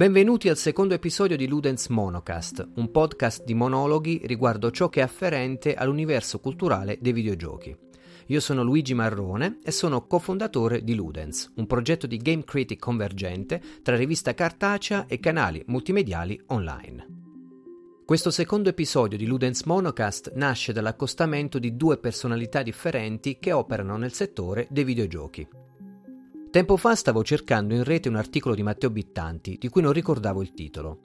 Benvenuti al secondo episodio di Ludens Monocast, un podcast di monologhi riguardo ciò che è afferente all'universo culturale dei videogiochi. Io sono Luigi Marrone e sono cofondatore di Ludens, un progetto di game critic convergente tra rivista cartacea e canali multimediali online. Questo secondo episodio di Ludens Monocast nasce dall'accostamento di due personalità differenti che operano nel settore dei videogiochi. Tempo fa stavo cercando in rete un articolo di Matteo Bittanti, di cui non ricordavo il titolo.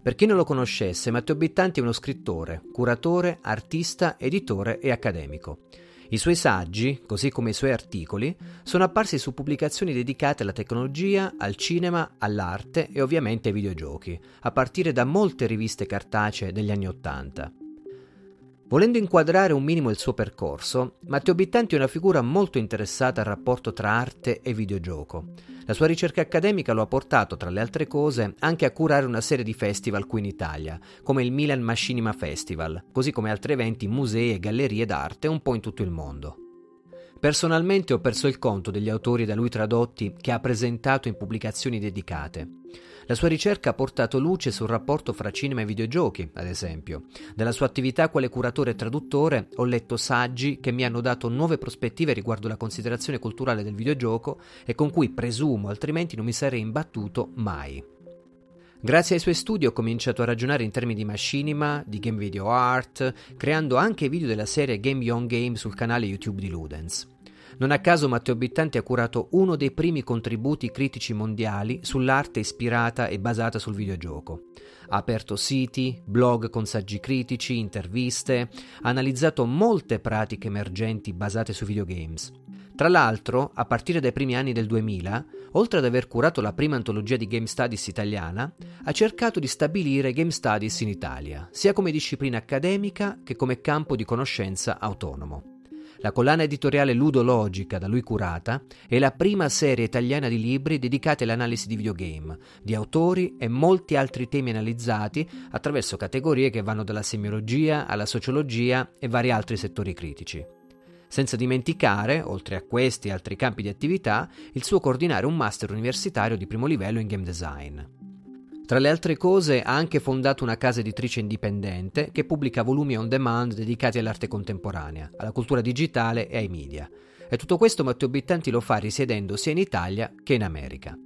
Per chi non lo conoscesse, Matteo Bittanti è uno scrittore, curatore, artista, editore e accademico. I suoi saggi, così come i suoi articoli, sono apparsi su pubblicazioni dedicate alla tecnologia, al cinema, all'arte e ovviamente ai videogiochi, a partire da molte riviste cartacee degli anni Ottanta. Volendo inquadrare un minimo il suo percorso, Matteo Bittanti è una figura molto interessata al rapporto tra arte e videogioco. La sua ricerca accademica lo ha portato, tra le altre cose, anche a curare una serie di festival qui in Italia, come il Milan Machinima Festival, così come altri eventi musei e gallerie d'arte un po' in tutto il mondo. Personalmente ho perso il conto degli autori da lui tradotti che ha presentato in pubblicazioni dedicate. La sua ricerca ha portato luce sul rapporto fra cinema e videogiochi, ad esempio. Dalla sua attività quale curatore e traduttore ho letto saggi che mi hanno dato nuove prospettive riguardo la considerazione culturale del videogioco e con cui presumo altrimenti non mi sarei imbattuto mai. Grazie ai suoi studi ho cominciato a ragionare in termini di machinima, di game video art, creando anche video della serie Game Beyond Game sul canale YouTube di Ludens. Non a caso Matteo Bittanti ha curato uno dei primi contributi critici mondiali sull'arte ispirata e basata sul videogioco. Ha aperto siti, blog con saggi critici, interviste, ha analizzato molte pratiche emergenti basate su videogames. Tra l'altro, a partire dai primi anni del 2000, oltre ad aver curato la prima antologia di Game Studies italiana, ha cercato di stabilire Game Studies in Italia, sia come disciplina accademica che come campo di conoscenza autonomo. La collana editoriale Ludologica, da lui curata, è la prima serie italiana di libri dedicati all'analisi di videogame, di autori e molti altri temi analizzati attraverso categorie che vanno dalla semiologia alla sociologia e vari altri settori critici. Senza dimenticare, oltre a questi e altri campi di attività, il suo coordinare un master universitario di primo livello in game design. Tra le altre cose ha anche fondato una casa editrice indipendente che pubblica volumi on demand dedicati all'arte contemporanea, alla cultura digitale e ai media. E tutto questo Matteo Bittanti lo fa risiedendo sia in Italia che in America.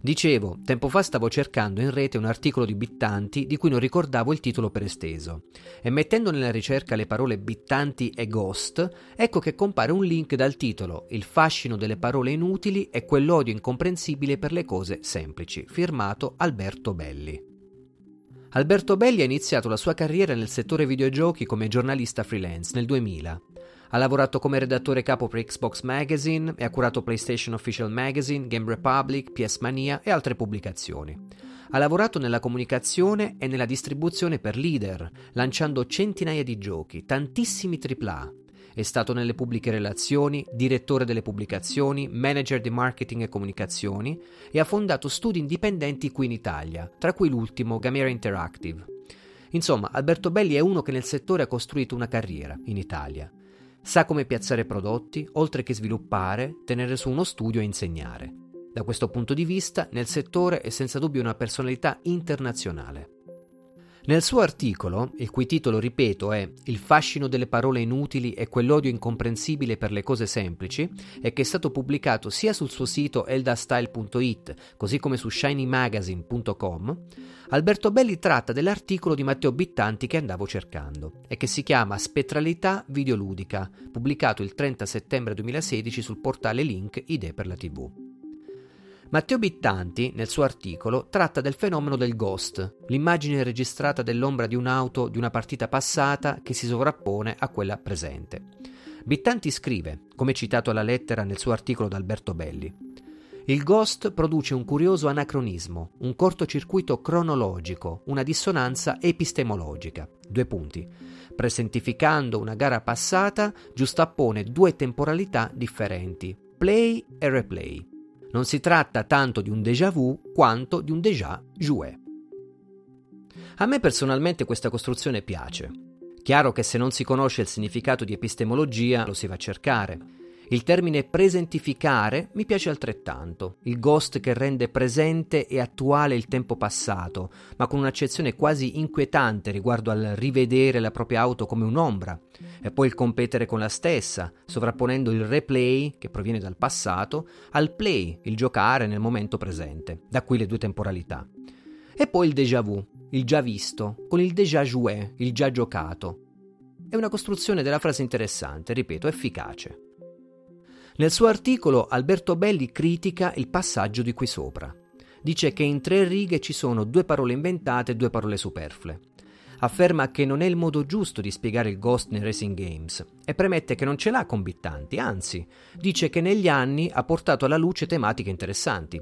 Dicevo, tempo fa stavo cercando in rete un articolo di Bittanti di cui non ricordavo il titolo per esteso e mettendo nella ricerca le parole Bittanti e Ghost, ecco che compare un link dal titolo Il fascino delle parole inutili e quell'odio incomprensibile per le cose semplici, firmato Alberto Belli. Alberto Belli ha iniziato la sua carriera nel settore videogiochi come giornalista freelance nel 2000 ha lavorato come redattore capo per Xbox Magazine e ha curato PlayStation Official Magazine, Game Republic, PS Mania e altre pubblicazioni. Ha lavorato nella comunicazione e nella distribuzione per leader, lanciando centinaia di giochi, tantissimi AAA. È stato nelle pubbliche relazioni, direttore delle pubblicazioni, manager di marketing e comunicazioni e ha fondato studi indipendenti qui in Italia, tra cui l'ultimo Gamera Interactive. Insomma, Alberto Belli è uno che nel settore ha costruito una carriera in Italia. Sa come piazzare prodotti, oltre che sviluppare, tenere su uno studio e insegnare. Da questo punto di vista, nel settore è senza dubbio una personalità internazionale. Nel suo articolo, il cui titolo, ripeto, è Il fascino delle parole inutili e quell'odio incomprensibile per le cose semplici, e che è stato pubblicato sia sul suo sito eldastyle.it, così come su shinymagazine.com, Alberto Belli tratta dell'articolo di Matteo Bittanti che andavo cercando e che si chiama Spettralità videoludica, pubblicato il 30 settembre 2016 sul portale Link Idee per la TV. Matteo Bittanti, nel suo articolo, tratta del fenomeno del ghost, l'immagine registrata dell'ombra di un'auto di una partita passata che si sovrappone a quella presente. Bittanti scrive, come citato alla lettera nel suo articolo da Alberto Belli, il ghost produce un curioso anacronismo, un cortocircuito cronologico, una dissonanza epistemologica. Due punti. Presentificando una gara passata, giustappone due temporalità differenti, play e replay. Non si tratta tanto di un déjà vu quanto di un déjà joué. A me personalmente questa costruzione piace. Chiaro che se non si conosce il significato di epistemologia lo si va a cercare. Il termine presentificare mi piace altrettanto, il ghost che rende presente e attuale il tempo passato, ma con un'accezione quasi inquietante riguardo al rivedere la propria auto come un'ombra, e poi il competere con la stessa, sovrapponendo il replay, che proviene dal passato, al play, il giocare nel momento presente, da qui le due temporalità. E poi il déjà vu, il già visto, con il déjà joué, il già giocato. È una costruzione della frase interessante, ripeto, efficace. Nel suo articolo Alberto Belli critica il passaggio di qui sopra. Dice che in tre righe ci sono due parole inventate e due parole superflue. Afferma che non è il modo giusto di spiegare il ghost nei racing games e premette che non ce l'ha con Bittanti, anzi, dice che negli anni ha portato alla luce tematiche interessanti.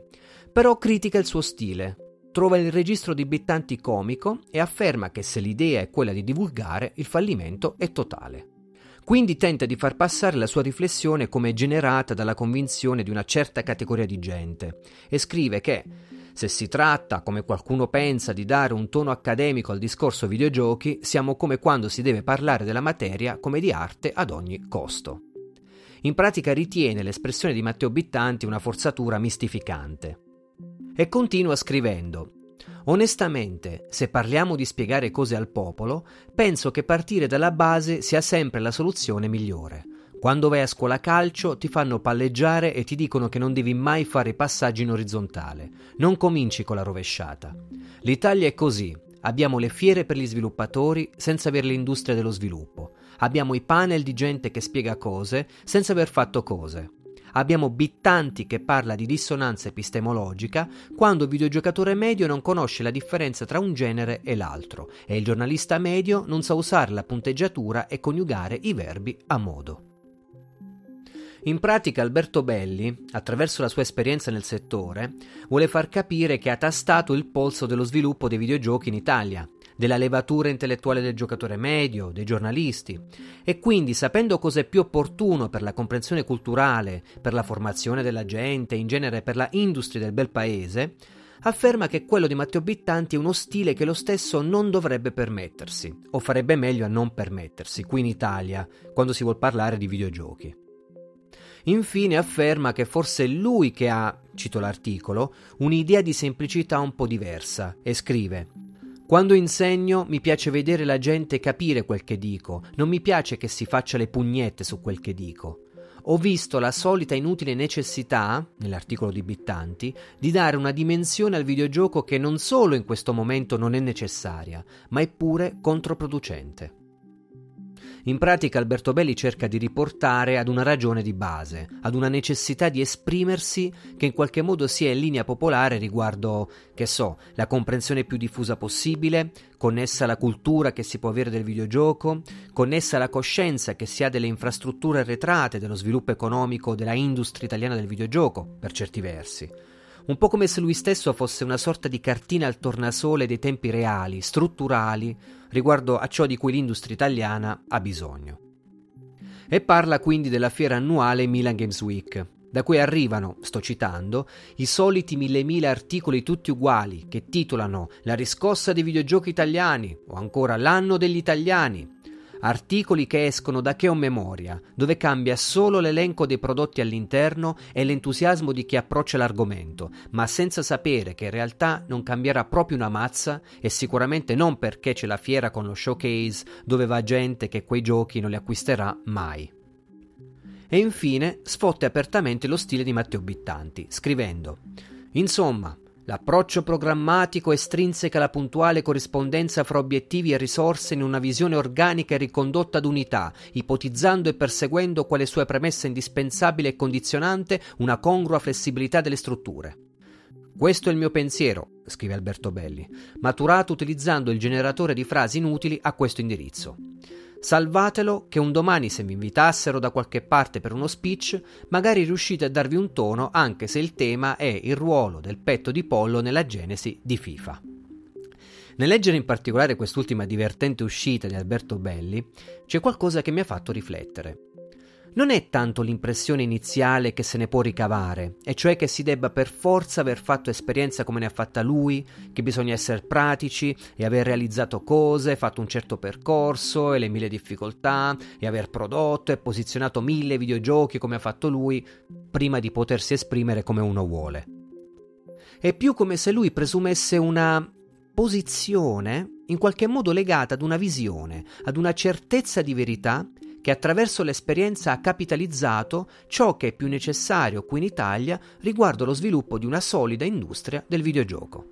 Però critica il suo stile, trova il registro di Bittanti comico e afferma che se l'idea è quella di divulgare, il fallimento è totale. Quindi tenta di far passare la sua riflessione come generata dalla convinzione di una certa categoria di gente e scrive che se si tratta, come qualcuno pensa, di dare un tono accademico al discorso videogiochi, siamo come quando si deve parlare della materia come di arte ad ogni costo. In pratica ritiene l'espressione di Matteo Bittanti una forzatura mistificante. E continua scrivendo Onestamente, se parliamo di spiegare cose al popolo, penso che partire dalla base sia sempre la soluzione migliore. Quando vai a scuola calcio ti fanno palleggiare e ti dicono che non devi mai fare passaggi in orizzontale. Non cominci con la rovesciata. L'Italia è così. Abbiamo le fiere per gli sviluppatori senza avere l'industria dello sviluppo. Abbiamo i panel di gente che spiega cose senza aver fatto cose abbiamo Bittanti che parla di dissonanza epistemologica quando il videogiocatore medio non conosce la differenza tra un genere e l'altro e il giornalista medio non sa usare la punteggiatura e coniugare i verbi a modo. In pratica Alberto Belli, attraverso la sua esperienza nel settore, vuole far capire che ha tastato il polso dello sviluppo dei videogiochi in Italia della levatura intellettuale del giocatore medio, dei giornalisti, e quindi sapendo cosa è più opportuno per la comprensione culturale, per la formazione della gente, in genere per la industria del bel paese, afferma che quello di Matteo Bittanti è uno stile che lo stesso non dovrebbe permettersi, o farebbe meglio a non permettersi, qui in Italia, quando si vuol parlare di videogiochi. Infine afferma che forse è lui che ha, cito l'articolo, un'idea di semplicità un po' diversa e scrive quando insegno mi piace vedere la gente capire quel che dico, non mi piace che si faccia le pugnette su quel che dico. Ho visto la solita inutile necessità, nell'articolo di Bittanti, di dare una dimensione al videogioco che non solo in questo momento non è necessaria, ma è pure controproducente. In pratica Alberto Belli cerca di riportare ad una ragione di base, ad una necessità di esprimersi che in qualche modo sia in linea popolare riguardo, che so, la comprensione più diffusa possibile, connessa alla cultura che si può avere del videogioco, connessa alla coscienza che si ha delle infrastrutture arretrate, dello sviluppo economico della industria italiana del videogioco, per certi versi un po' come se lui stesso fosse una sorta di cartina al tornasole dei tempi reali, strutturali, riguardo a ciò di cui l'industria italiana ha bisogno. E parla quindi della fiera annuale Milan Games Week, da cui arrivano, sto citando, i soliti mille mila articoli tutti uguali che titolano La riscossa dei videogiochi italiani o ancora L'anno degli italiani, articoli che escono da che ho memoria, dove cambia solo l'elenco dei prodotti all'interno e l'entusiasmo di chi approccia l'argomento, ma senza sapere che in realtà non cambierà proprio una mazza e sicuramente non perché c'è la fiera con lo showcase dove va gente che quei giochi non li acquisterà mai. E infine sfotte apertamente lo stile di Matteo Bittanti, scrivendo Insomma, L'approccio programmatico estrinseca la puntuale corrispondenza fra obiettivi e risorse in una visione organica e ricondotta ad unità, ipotizzando e perseguendo quale sua premessa indispensabile e condizionante una congrua flessibilità delle strutture. Questo è il mio pensiero, scrive Alberto Belli, maturato utilizzando il generatore di frasi inutili a questo indirizzo. Salvatelo che un domani se vi invitassero da qualche parte per uno speech, magari riuscite a darvi un tono anche se il tema è il ruolo del petto di pollo nella genesi di FIFA. Nel leggere in particolare quest'ultima divertente uscita di Alberto Belli, c'è qualcosa che mi ha fatto riflettere. Non è tanto l'impressione iniziale che se ne può ricavare, e cioè che si debba per forza aver fatto esperienza come ne ha fatta lui, che bisogna essere pratici e aver realizzato cose, fatto un certo percorso e le mille difficoltà, e aver prodotto e posizionato mille videogiochi come ha fatto lui, prima di potersi esprimere come uno vuole. È più come se lui presumesse una posizione in qualche modo legata ad una visione, ad una certezza di verità che attraverso l'esperienza ha capitalizzato ciò che è più necessario qui in Italia riguardo lo sviluppo di una solida industria del videogioco.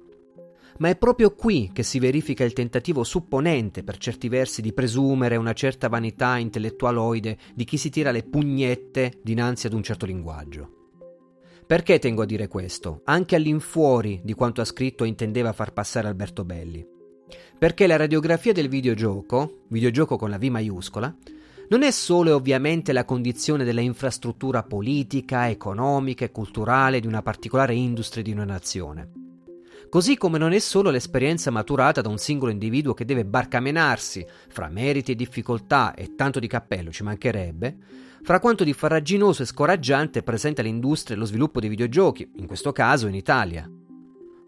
Ma è proprio qui che si verifica il tentativo supponente, per certi versi, di presumere una certa vanità intellettualoide di chi si tira le pugnette dinanzi ad un certo linguaggio. Perché tengo a dire questo, anche all'infuori di quanto ha scritto e intendeva far passare Alberto Belli? Perché la radiografia del videogioco, videogioco con la V maiuscola, non è solo e ovviamente la condizione della infrastruttura politica, economica e culturale di una particolare industria di una nazione. Così come non è solo l'esperienza maturata da un singolo individuo che deve barcamenarsi fra meriti e difficoltà e tanto di cappello ci mancherebbe, fra quanto di farraginoso e scoraggiante presenta l'industria e lo sviluppo dei videogiochi, in questo caso in Italia.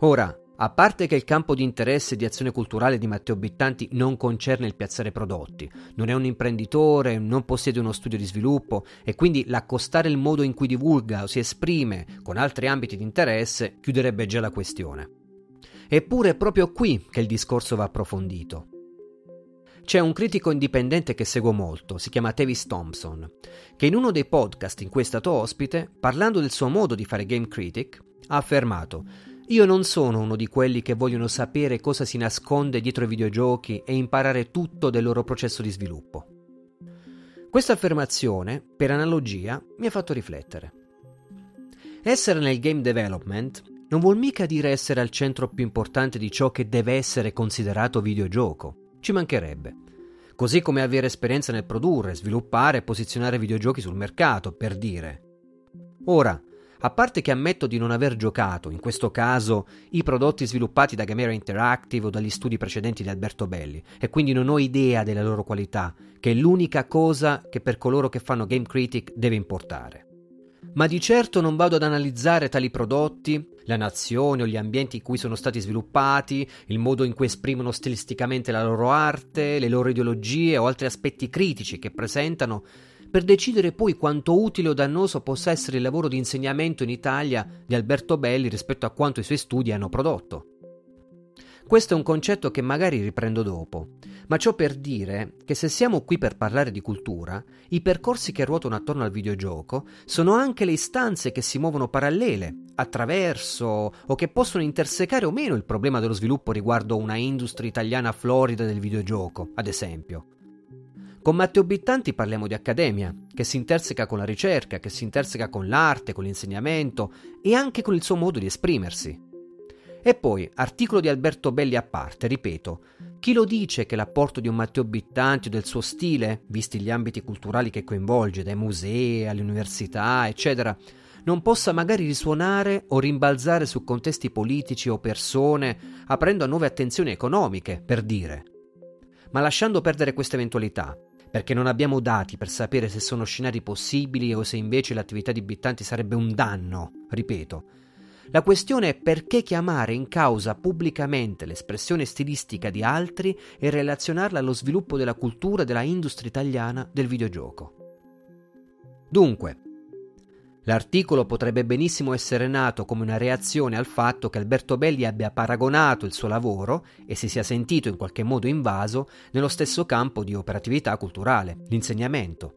Ora, a parte che il campo di interesse di azione culturale di Matteo Bittanti non concerne il piazzare prodotti, non è un imprenditore, non possiede uno studio di sviluppo e quindi l'accostare il modo in cui divulga o si esprime con altri ambiti di interesse chiuderebbe già la questione. Eppure è proprio qui che il discorso va approfondito. C'è un critico indipendente che seguo molto, si chiama Tavis Thompson, che in uno dei podcast in cui è stato ospite, parlando del suo modo di fare game critic, ha affermato io non sono uno di quelli che vogliono sapere cosa si nasconde dietro i videogiochi e imparare tutto del loro processo di sviluppo. Questa affermazione, per analogia, mi ha fatto riflettere. Essere nel game development non vuol mica dire essere al centro più importante di ciò che deve essere considerato videogioco. Ci mancherebbe. Così come avere esperienza nel produrre, sviluppare e posizionare videogiochi sul mercato, per dire. Ora, a parte che ammetto di non aver giocato, in questo caso, i prodotti sviluppati da Gamera Interactive o dagli studi precedenti di Alberto Belli, e quindi non ho idea della loro qualità, che è l'unica cosa che per coloro che fanno Game Critic deve importare. Ma di certo non vado ad analizzare tali prodotti, la nazione o gli ambienti in cui sono stati sviluppati, il modo in cui esprimono stilisticamente la loro arte, le loro ideologie o altri aspetti critici che presentano per decidere poi quanto utile o dannoso possa essere il lavoro di insegnamento in Italia di Alberto Belli rispetto a quanto i suoi studi hanno prodotto. Questo è un concetto che magari riprendo dopo, ma ciò per dire che se siamo qui per parlare di cultura, i percorsi che ruotano attorno al videogioco sono anche le istanze che si muovono parallele, attraverso o che possono intersecare o meno il problema dello sviluppo riguardo una industria italiana florida del videogioco, ad esempio. Con Matteo Bittanti parliamo di accademia, che si interseca con la ricerca, che si interseca con l'arte, con l'insegnamento e anche con il suo modo di esprimersi. E poi, articolo di Alberto Belli a parte, ripeto, chi lo dice che l'apporto di un Matteo Bittanti o del suo stile, visti gli ambiti culturali che coinvolge, dai musei alle università, eccetera, non possa magari risuonare o rimbalzare su contesti politici o persone, aprendo a nuove attenzioni economiche, per dire. Ma lasciando perdere questa eventualità, perché non abbiamo dati per sapere se sono scenari possibili o se invece l'attività di Bittanti sarebbe un danno, ripeto. La questione è perché chiamare in causa pubblicamente l'espressione stilistica di altri e relazionarla allo sviluppo della cultura della industria italiana del videogioco. Dunque, L'articolo potrebbe benissimo essere nato come una reazione al fatto che Alberto Belli abbia paragonato il suo lavoro e si sia sentito in qualche modo invaso nello stesso campo di operatività culturale, l'insegnamento.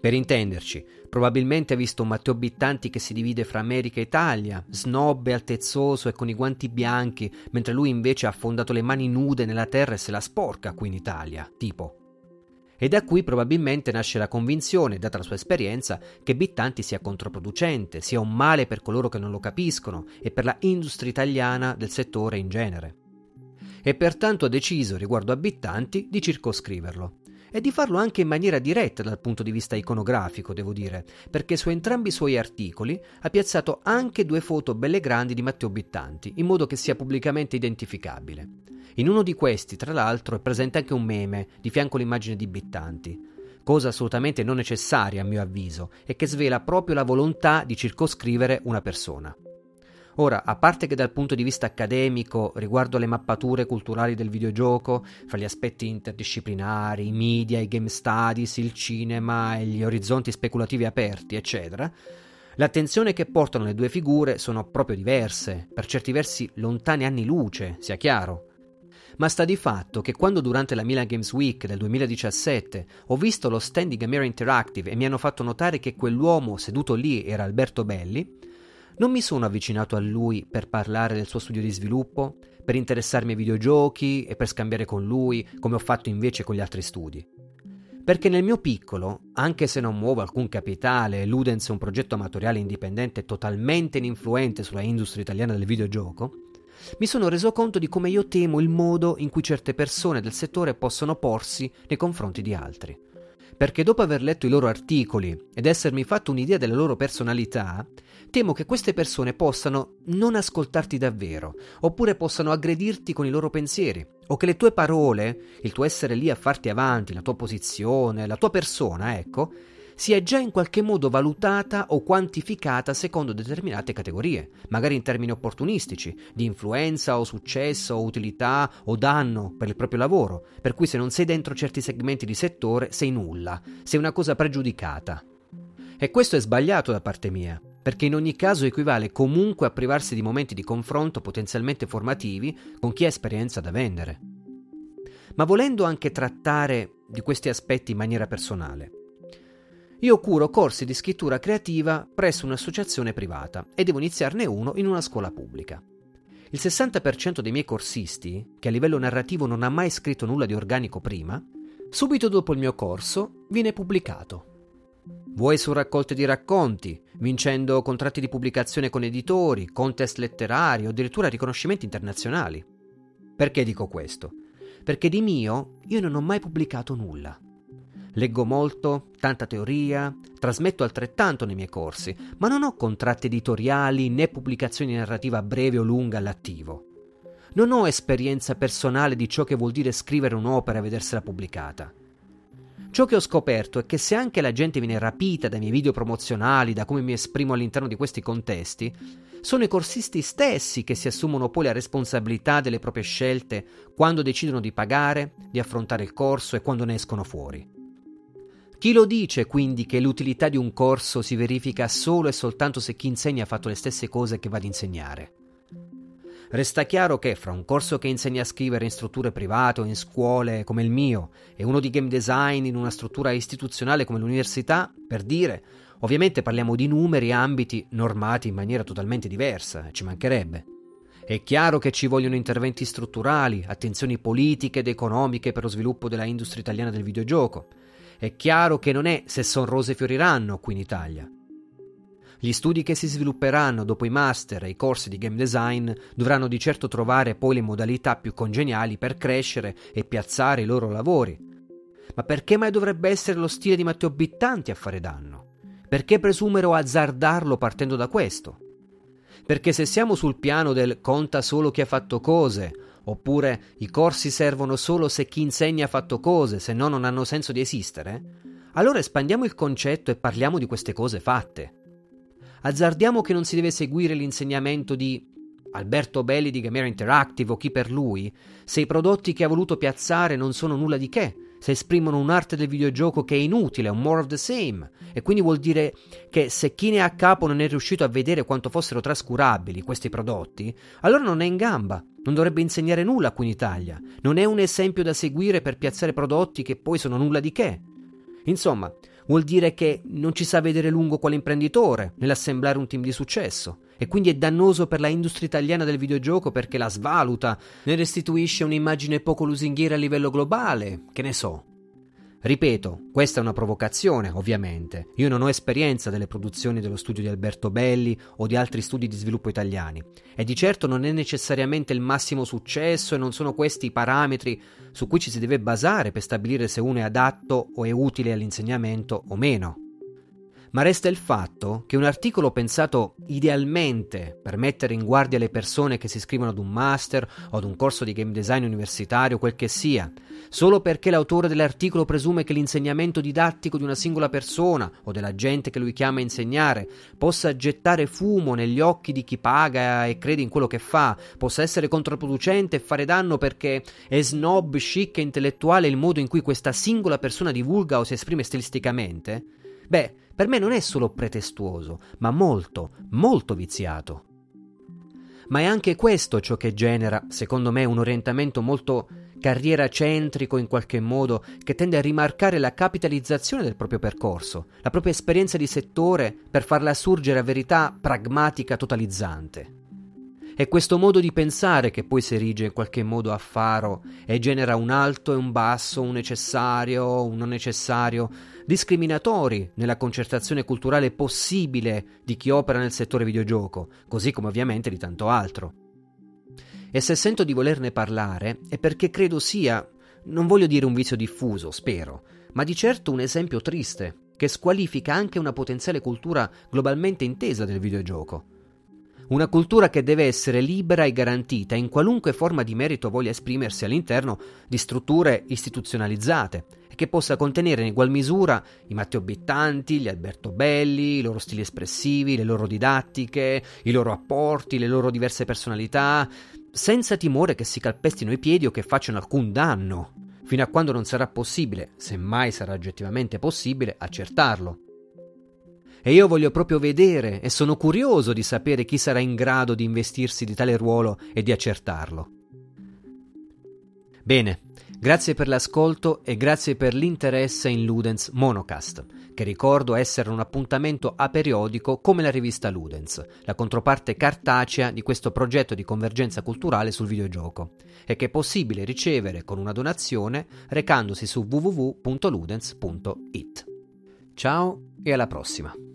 Per intenderci, probabilmente ha visto Matteo Bittanti che si divide fra America e Italia, snob e altezzoso e con i guanti bianchi, mentre lui invece ha affondato le mani nude nella terra e se la sporca qui in Italia, tipo e da qui probabilmente nasce la convinzione, data la sua esperienza, che Bittanti sia controproducente, sia un male per coloro che non lo capiscono e per la industria italiana del settore in genere. E pertanto ha deciso, riguardo a Bittanti, di circoscriverlo e di farlo anche in maniera diretta dal punto di vista iconografico, devo dire, perché su entrambi i suoi articoli ha piazzato anche due foto belle grandi di Matteo Bittanti, in modo che sia pubblicamente identificabile. In uno di questi, tra l'altro, è presente anche un meme di fianco all'immagine di Bittanti, cosa assolutamente non necessaria a mio avviso e che svela proprio la volontà di circoscrivere una persona. Ora, a parte che dal punto di vista accademico, riguardo alle mappature culturali del videogioco, fra gli aspetti interdisciplinari, i media, i game studies, il cinema e gli orizzonti speculativi aperti, eccetera, l'attenzione che portano le due figure sono proprio diverse, per certi versi lontane anni luce, sia chiaro. Ma sta di fatto che quando durante la Milan Games Week del 2017 ho visto lo stand di Gamera Interactive e mi hanno fatto notare che quell'uomo seduto lì era Alberto Belli, non mi sono avvicinato a lui per parlare del suo studio di sviluppo, per interessarmi ai videogiochi e per scambiare con lui, come ho fatto invece con gli altri studi. Perché nel mio piccolo, anche se non muovo alcun capitale e Ludens è un progetto amatoriale indipendente totalmente ininfluente sulla industria italiana del videogioco, mi sono reso conto di come io temo il modo in cui certe persone del settore possono porsi nei confronti di altri perché dopo aver letto i loro articoli ed essermi fatto un'idea della loro personalità, temo che queste persone possano non ascoltarti davvero, oppure possano aggredirti con i loro pensieri, o che le tue parole, il tuo essere lì a farti avanti, la tua posizione, la tua persona, ecco, sia già in qualche modo valutata o quantificata secondo determinate categorie, magari in termini opportunistici, di influenza o successo o utilità o danno per il proprio lavoro, per cui se non sei dentro certi segmenti di settore sei nulla, sei una cosa pregiudicata. E questo è sbagliato da parte mia, perché in ogni caso equivale comunque a privarsi di momenti di confronto potenzialmente formativi con chi ha esperienza da vendere. Ma volendo anche trattare di questi aspetti in maniera personale, io curo corsi di scrittura creativa presso un'associazione privata e devo iniziarne uno in una scuola pubblica. Il 60% dei miei corsisti, che a livello narrativo non ha mai scritto nulla di organico prima, subito dopo il mio corso viene pubblicato. Vuoi su raccolte di racconti, vincendo contratti di pubblicazione con editori, contest letterari o addirittura riconoscimenti internazionali. Perché dico questo? Perché di mio io non ho mai pubblicato nulla. Leggo molto, tanta teoria, trasmetto altrettanto nei miei corsi, ma non ho contratti editoriali né pubblicazioni narrativa breve o lunga all'attivo. Non ho esperienza personale di ciò che vuol dire scrivere un'opera e vedersela pubblicata. Ciò che ho scoperto è che se anche la gente viene rapita dai miei video promozionali, da come mi esprimo all'interno di questi contesti, sono i corsisti stessi che si assumono poi la responsabilità delle proprie scelte quando decidono di pagare, di affrontare il corso e quando ne escono fuori. Chi lo dice quindi che l'utilità di un corso si verifica solo e soltanto se chi insegna ha fatto le stesse cose che va ad insegnare? Resta chiaro che fra un corso che insegna a scrivere in strutture private o in scuole come il mio e uno di game design in una struttura istituzionale come l'università, per dire, ovviamente parliamo di numeri e ambiti normati in maniera totalmente diversa, ci mancherebbe. È chiaro che ci vogliono interventi strutturali, attenzioni politiche ed economiche per lo sviluppo della industria italiana del videogioco, è chiaro che non è se son rose fioriranno qui in Italia. Gli studi che si svilupperanno dopo i master e i corsi di game design dovranno di certo trovare poi le modalità più congeniali per crescere e piazzare i loro lavori. Ma perché mai dovrebbe essere lo stile di Matteo Bittanti a fare danno? Perché presumere o azzardarlo partendo da questo? Perché se siamo sul piano del conta solo chi ha fatto cose Oppure i corsi servono solo se chi insegna ha fatto cose, se no non hanno senso di esistere? Allora espandiamo il concetto e parliamo di queste cose fatte. Azzardiamo che non si deve seguire l'insegnamento di Alberto Belli di Gamera Interactive o chi per lui, se i prodotti che ha voluto piazzare non sono nulla di che, se esprimono un'arte del videogioco che è inutile, un more of the same, e quindi vuol dire che se chi ne è a capo non è riuscito a vedere quanto fossero trascurabili questi prodotti, allora non è in gamba, non dovrebbe insegnare nulla qui in Italia, non è un esempio da seguire per piazzare prodotti che poi sono nulla di che. Insomma, vuol dire che non ci sa vedere lungo quale imprenditore nell'assemblare un team di successo e quindi è dannoso per la industria italiana del videogioco perché la svaluta, ne restituisce un'immagine poco lusinghiera a livello globale, che ne so. Ripeto, questa è una provocazione, ovviamente. Io non ho esperienza delle produzioni dello studio di Alberto Belli o di altri studi di sviluppo italiani e di certo non è necessariamente il massimo successo e non sono questi i parametri su cui ci si deve basare per stabilire se uno è adatto o è utile all'insegnamento o meno. Ma resta il fatto che un articolo pensato idealmente per mettere in guardia le persone che si iscrivono ad un master o ad un corso di game design universitario, quel che sia, solo perché l'autore dell'articolo presume che l'insegnamento didattico di una singola persona o della gente che lui chiama a insegnare possa gettare fumo negli occhi di chi paga e crede in quello che fa, possa essere controproducente e fare danno perché è snob, chic e intellettuale il modo in cui questa singola persona divulga o si esprime stilisticamente, beh, per me non è solo pretestuoso, ma molto, molto viziato. Ma è anche questo ciò che genera, secondo me, un orientamento molto carriera centrico in qualche modo, che tende a rimarcare la capitalizzazione del proprio percorso, la propria esperienza di settore per farla assurgere a verità pragmatica totalizzante. È questo modo di pensare che poi si erige in qualche modo a faro e genera un alto e un basso, un necessario, un non necessario, discriminatori nella concertazione culturale possibile di chi opera nel settore videogioco, così come ovviamente di tanto altro. E se sento di volerne parlare è perché credo sia, non voglio dire un vizio diffuso, spero, ma di certo un esempio triste, che squalifica anche una potenziale cultura globalmente intesa del videogioco. Una cultura che deve essere libera e garantita in qualunque forma di merito voglia esprimersi all'interno di strutture istituzionalizzate che possa contenere in egual misura i Matteo Bittanti, gli Alberto Belli, i loro stili espressivi, le loro didattiche, i loro apporti, le loro diverse personalità, senza timore che si calpestino i piedi o che facciano alcun danno, fino a quando non sarà possibile, se mai sarà oggettivamente possibile, accertarlo. E io voglio proprio vedere e sono curioso di sapere chi sarà in grado di investirsi di tale ruolo e di accertarlo. Bene, grazie per l'ascolto e grazie per l'interesse in Ludens Monocast, che ricordo essere un appuntamento aperiodico come la rivista Ludens, la controparte cartacea di questo progetto di convergenza culturale sul videogioco, e che è possibile ricevere con una donazione recandosi su www.ludens.it. Ciao e alla prossima!